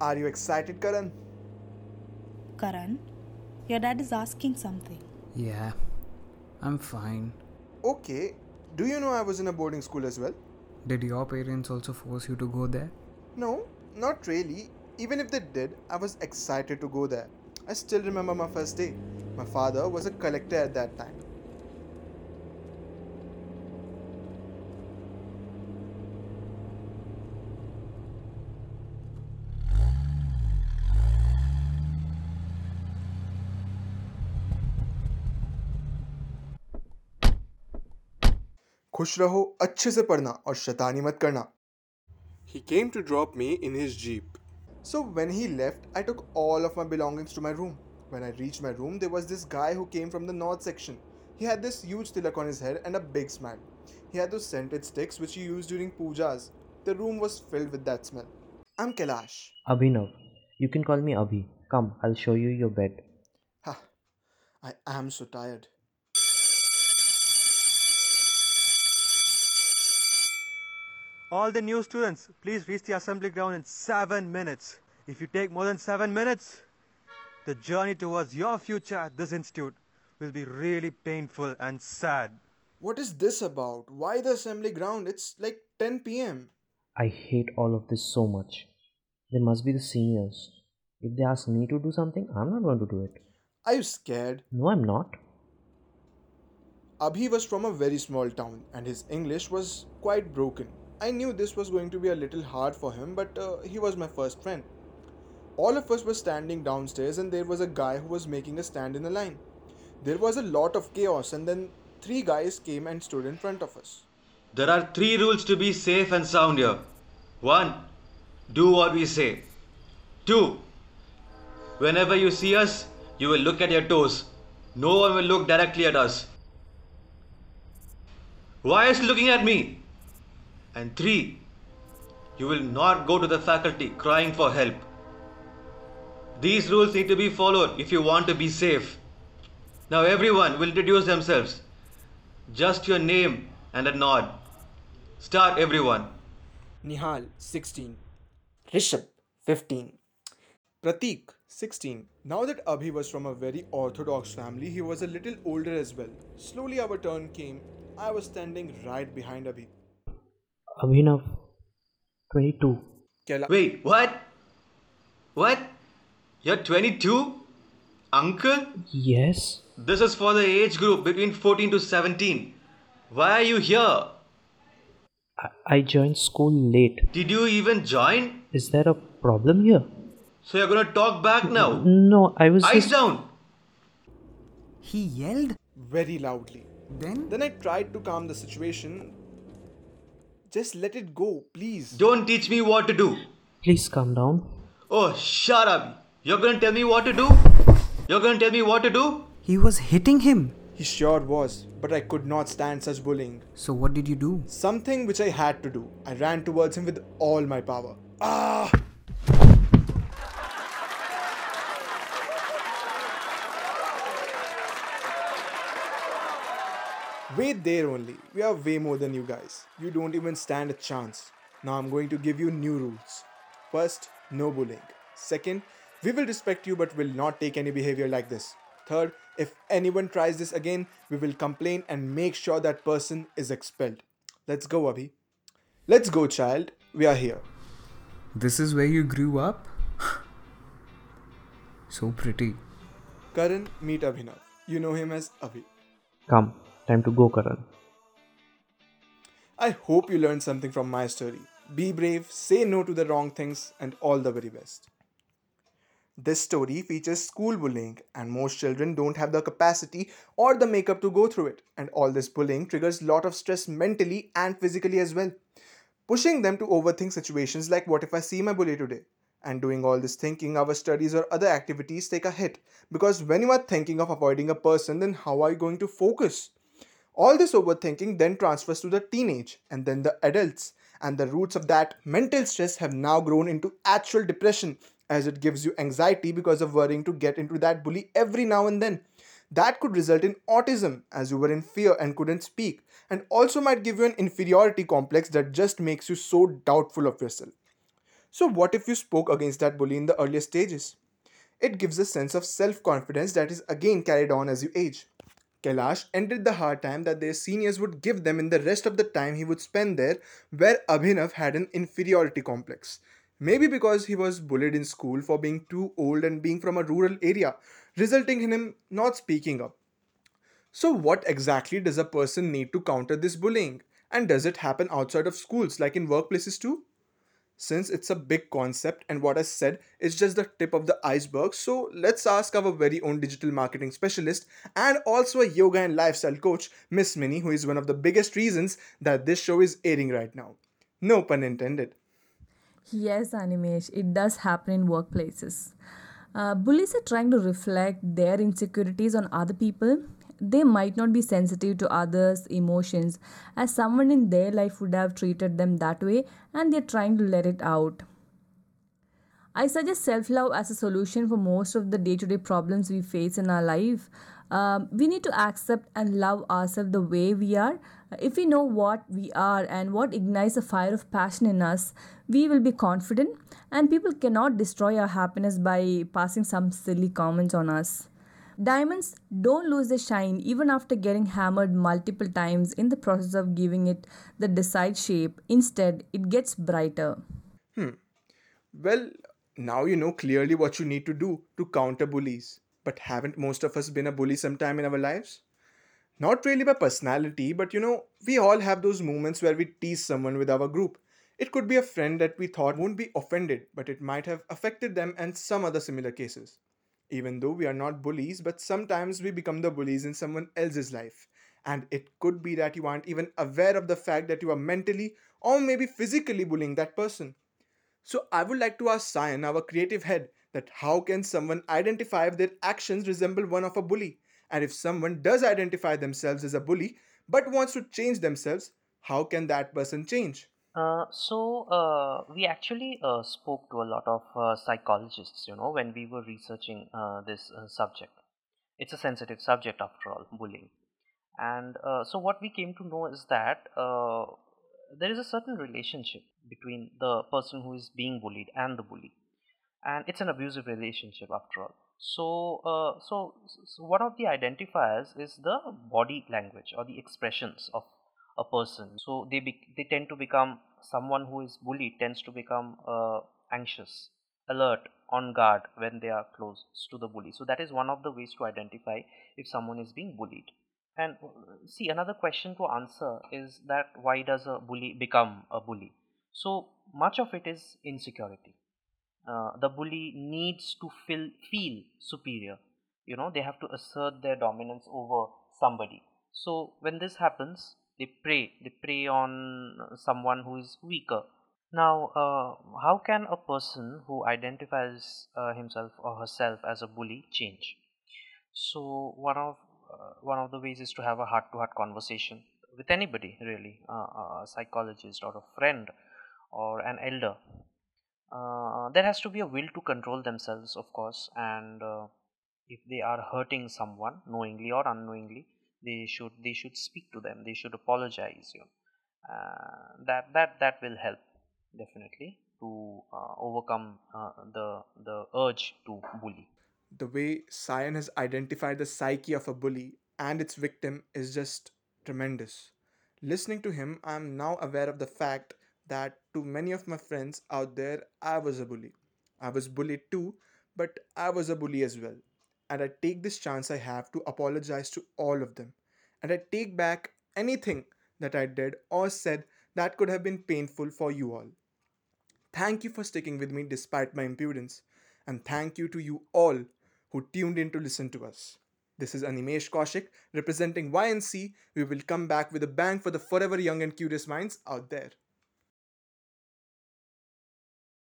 Are you excited, Karan? Karan, your dad is asking something. Yeah, I'm fine. Okay. Do you know I was in a boarding school as well? Did your parents also force you to go there? No, not really. Even if they did, I was excited to go there. I still remember my first day. My father was a collector at that time. खुश रहो अच्छे से पढ़ना और शैतानी मत करना He came to drop me in his jeep. So when he left, I took all of my belongings to my room. When I reached my room, there was this guy who came from the north section. He had this huge tilak on his head and a big smile. He had those scented sticks which he used during pujas. The room was filled with that smell. I'm Kailash. Abhinav. You can call me Abhi. Come, I'll show you your bed. Ha, I am so tired. All the new students, please reach the assembly ground in seven minutes. If you take more than seven minutes, the journey towards your future at this institute will be really painful and sad. What is this about? Why the assembly ground? It's like 10 pm. I hate all of this so much. They must be the seniors. If they ask me to do something, I'm not going to do it. Are you scared? No, I'm not. Abhi was from a very small town and his English was quite broken. I knew this was going to be a little hard for him, but uh, he was my first friend. All of us were standing downstairs, and there was a guy who was making a stand in the line. There was a lot of chaos, and then three guys came and stood in front of us. There are three rules to be safe and sound here. One, do what we say. Two, whenever you see us, you will look at your toes. No one will look directly at us. Why is looking at me? And three, you will not go to the faculty crying for help. These rules need to be followed if you want to be safe. Now, everyone will introduce themselves. Just your name and a nod. Start, everyone. Nihal, 16. Rishabh, 15. Pratik, 16. Now that Abhi was from a very orthodox family, he was a little older as well. Slowly, our turn came. I was standing right behind Abhi. Abhinav. 22. Wait, what? What? You're 22? Uncle? Yes? This is for the age group between 14 to 17. Why are you here? I, I joined school late. Did you even join? Is there a problem here? So you're gonna talk back now? No, I was Eyes just. down! He yelled. very loudly. Then Then I tried to calm the situation. Just let it go, please. Don't teach me what to do. Please calm down. Oh, shut up! You're gonna tell me what to do? You're gonna tell me what to do? he was hitting him. He sure was, but I could not stand such bullying. So what did you do? Something which I had to do. I ran towards him with all my power. Ah! Wait there only. We are way more than you guys. You don't even stand a chance. Now I'm going to give you new rules. First, no bullying. Second, we will respect you but will not take any behavior like this. Third, if anyone tries this again, we will complain and make sure that person is expelled. Let's go, Abhi. Let's go, child. We are here. This is where you grew up? so pretty. Karan, meet Abhinav. You know him as Abhi. Come, time to go, Karan. I hope you learned something from my story. Be brave, say no to the wrong things, and all the very best. This story features school bullying, and most children don't have the capacity or the makeup to go through it. And all this bullying triggers a lot of stress mentally and physically as well, pushing them to overthink situations like what if I see my bully today? And doing all this thinking, our studies or other activities take a hit because when you are thinking of avoiding a person, then how are you going to focus? All this overthinking then transfers to the teenage and then the adults, and the roots of that mental stress have now grown into actual depression as it gives you anxiety because of worrying to get into that bully every now and then. That could result in autism as you were in fear and couldn't speak, and also might give you an inferiority complex that just makes you so doubtful of yourself. So, what if you spoke against that bully in the earlier stages? It gives a sense of self confidence that is again carried on as you age. Kailash ended the hard time that their seniors would give them in the rest of the time he would spend there, where Abhinav had an inferiority complex. Maybe because he was bullied in school for being too old and being from a rural area, resulting in him not speaking up. So, what exactly does a person need to counter this bullying? And does it happen outside of schools, like in workplaces too? Since it's a big concept and what I said is just the tip of the iceberg, so let's ask our very own digital marketing specialist and also a yoga and lifestyle coach, Miss Minnie, who is one of the biggest reasons that this show is airing right now. No pun intended. Yes, Animesh, it does happen in workplaces. Uh, bullies are trying to reflect their insecurities on other people. They might not be sensitive to others' emotions, as someone in their life would have treated them that way, and they're trying to let it out. I suggest self love as a solution for most of the day to day problems we face in our life. Um, we need to accept and love ourselves the way we are. If we know what we are and what ignites a fire of passion in us, we will be confident, and people cannot destroy our happiness by passing some silly comments on us. Diamonds don't lose their shine even after getting hammered multiple times in the process of giving it the desired shape. Instead, it gets brighter. Hmm. Well, now you know clearly what you need to do to counter bullies. But haven't most of us been a bully sometime in our lives? Not really by personality, but you know, we all have those moments where we tease someone with our group. It could be a friend that we thought won't be offended, but it might have affected them and some other similar cases. Even though we are not bullies, but sometimes we become the bullies in someone else's life. And it could be that you aren't even aware of the fact that you are mentally or maybe physically bullying that person. So I would like to ask Cyan, our creative head, that how can someone identify if their actions resemble one of a bully? And if someone does identify themselves as a bully but wants to change themselves, how can that person change? Uh, so uh, we actually uh, spoke to a lot of uh, psychologists, you know, when we were researching uh, this uh, subject. It's a sensitive subject after all, bullying. And uh, so what we came to know is that uh, there is a certain relationship between the person who is being bullied and the bully and it's an abusive relationship after all so uh, so so one of the identifiers is the body language or the expressions of a person so they be, they tend to become someone who is bullied tends to become uh, anxious alert on guard when they are close to the bully. So that is one of the ways to identify if someone is being bullied. And uh, see another question to answer is that why does a bully become a bully? So much of it is insecurity. Uh, the bully needs to feel feel superior. You know they have to assert their dominance over somebody. So when this happens they prey they prey on someone who is weaker. Now uh, how can a person who identifies uh, himself or herself as a bully change? So one of uh, one of the ways is to have a heart to heart conversation with anybody really uh, a psychologist or a friend or an elder. Uh, there has to be a will to control themselves of course and uh, if they are hurting someone knowingly or unknowingly they should they should speak to them they should apologize you know uh, that that that will help definitely to uh, overcome uh, the the urge to bully The way Cyan has identified the psyche of a bully and its victim is just tremendous. Listening to him, I am now aware of the fact that to many of my friends out there, I was a bully. I was bullied too, but I was a bully as well. And I take this chance I have to apologize to all of them. And I take back anything that I did or said that could have been painful for you all. Thank you for sticking with me despite my impudence. And thank you to you all who tuned in to listen to us. This is Animesh Kaushik representing YNC. We will come back with a bang for the forever young and curious minds out there.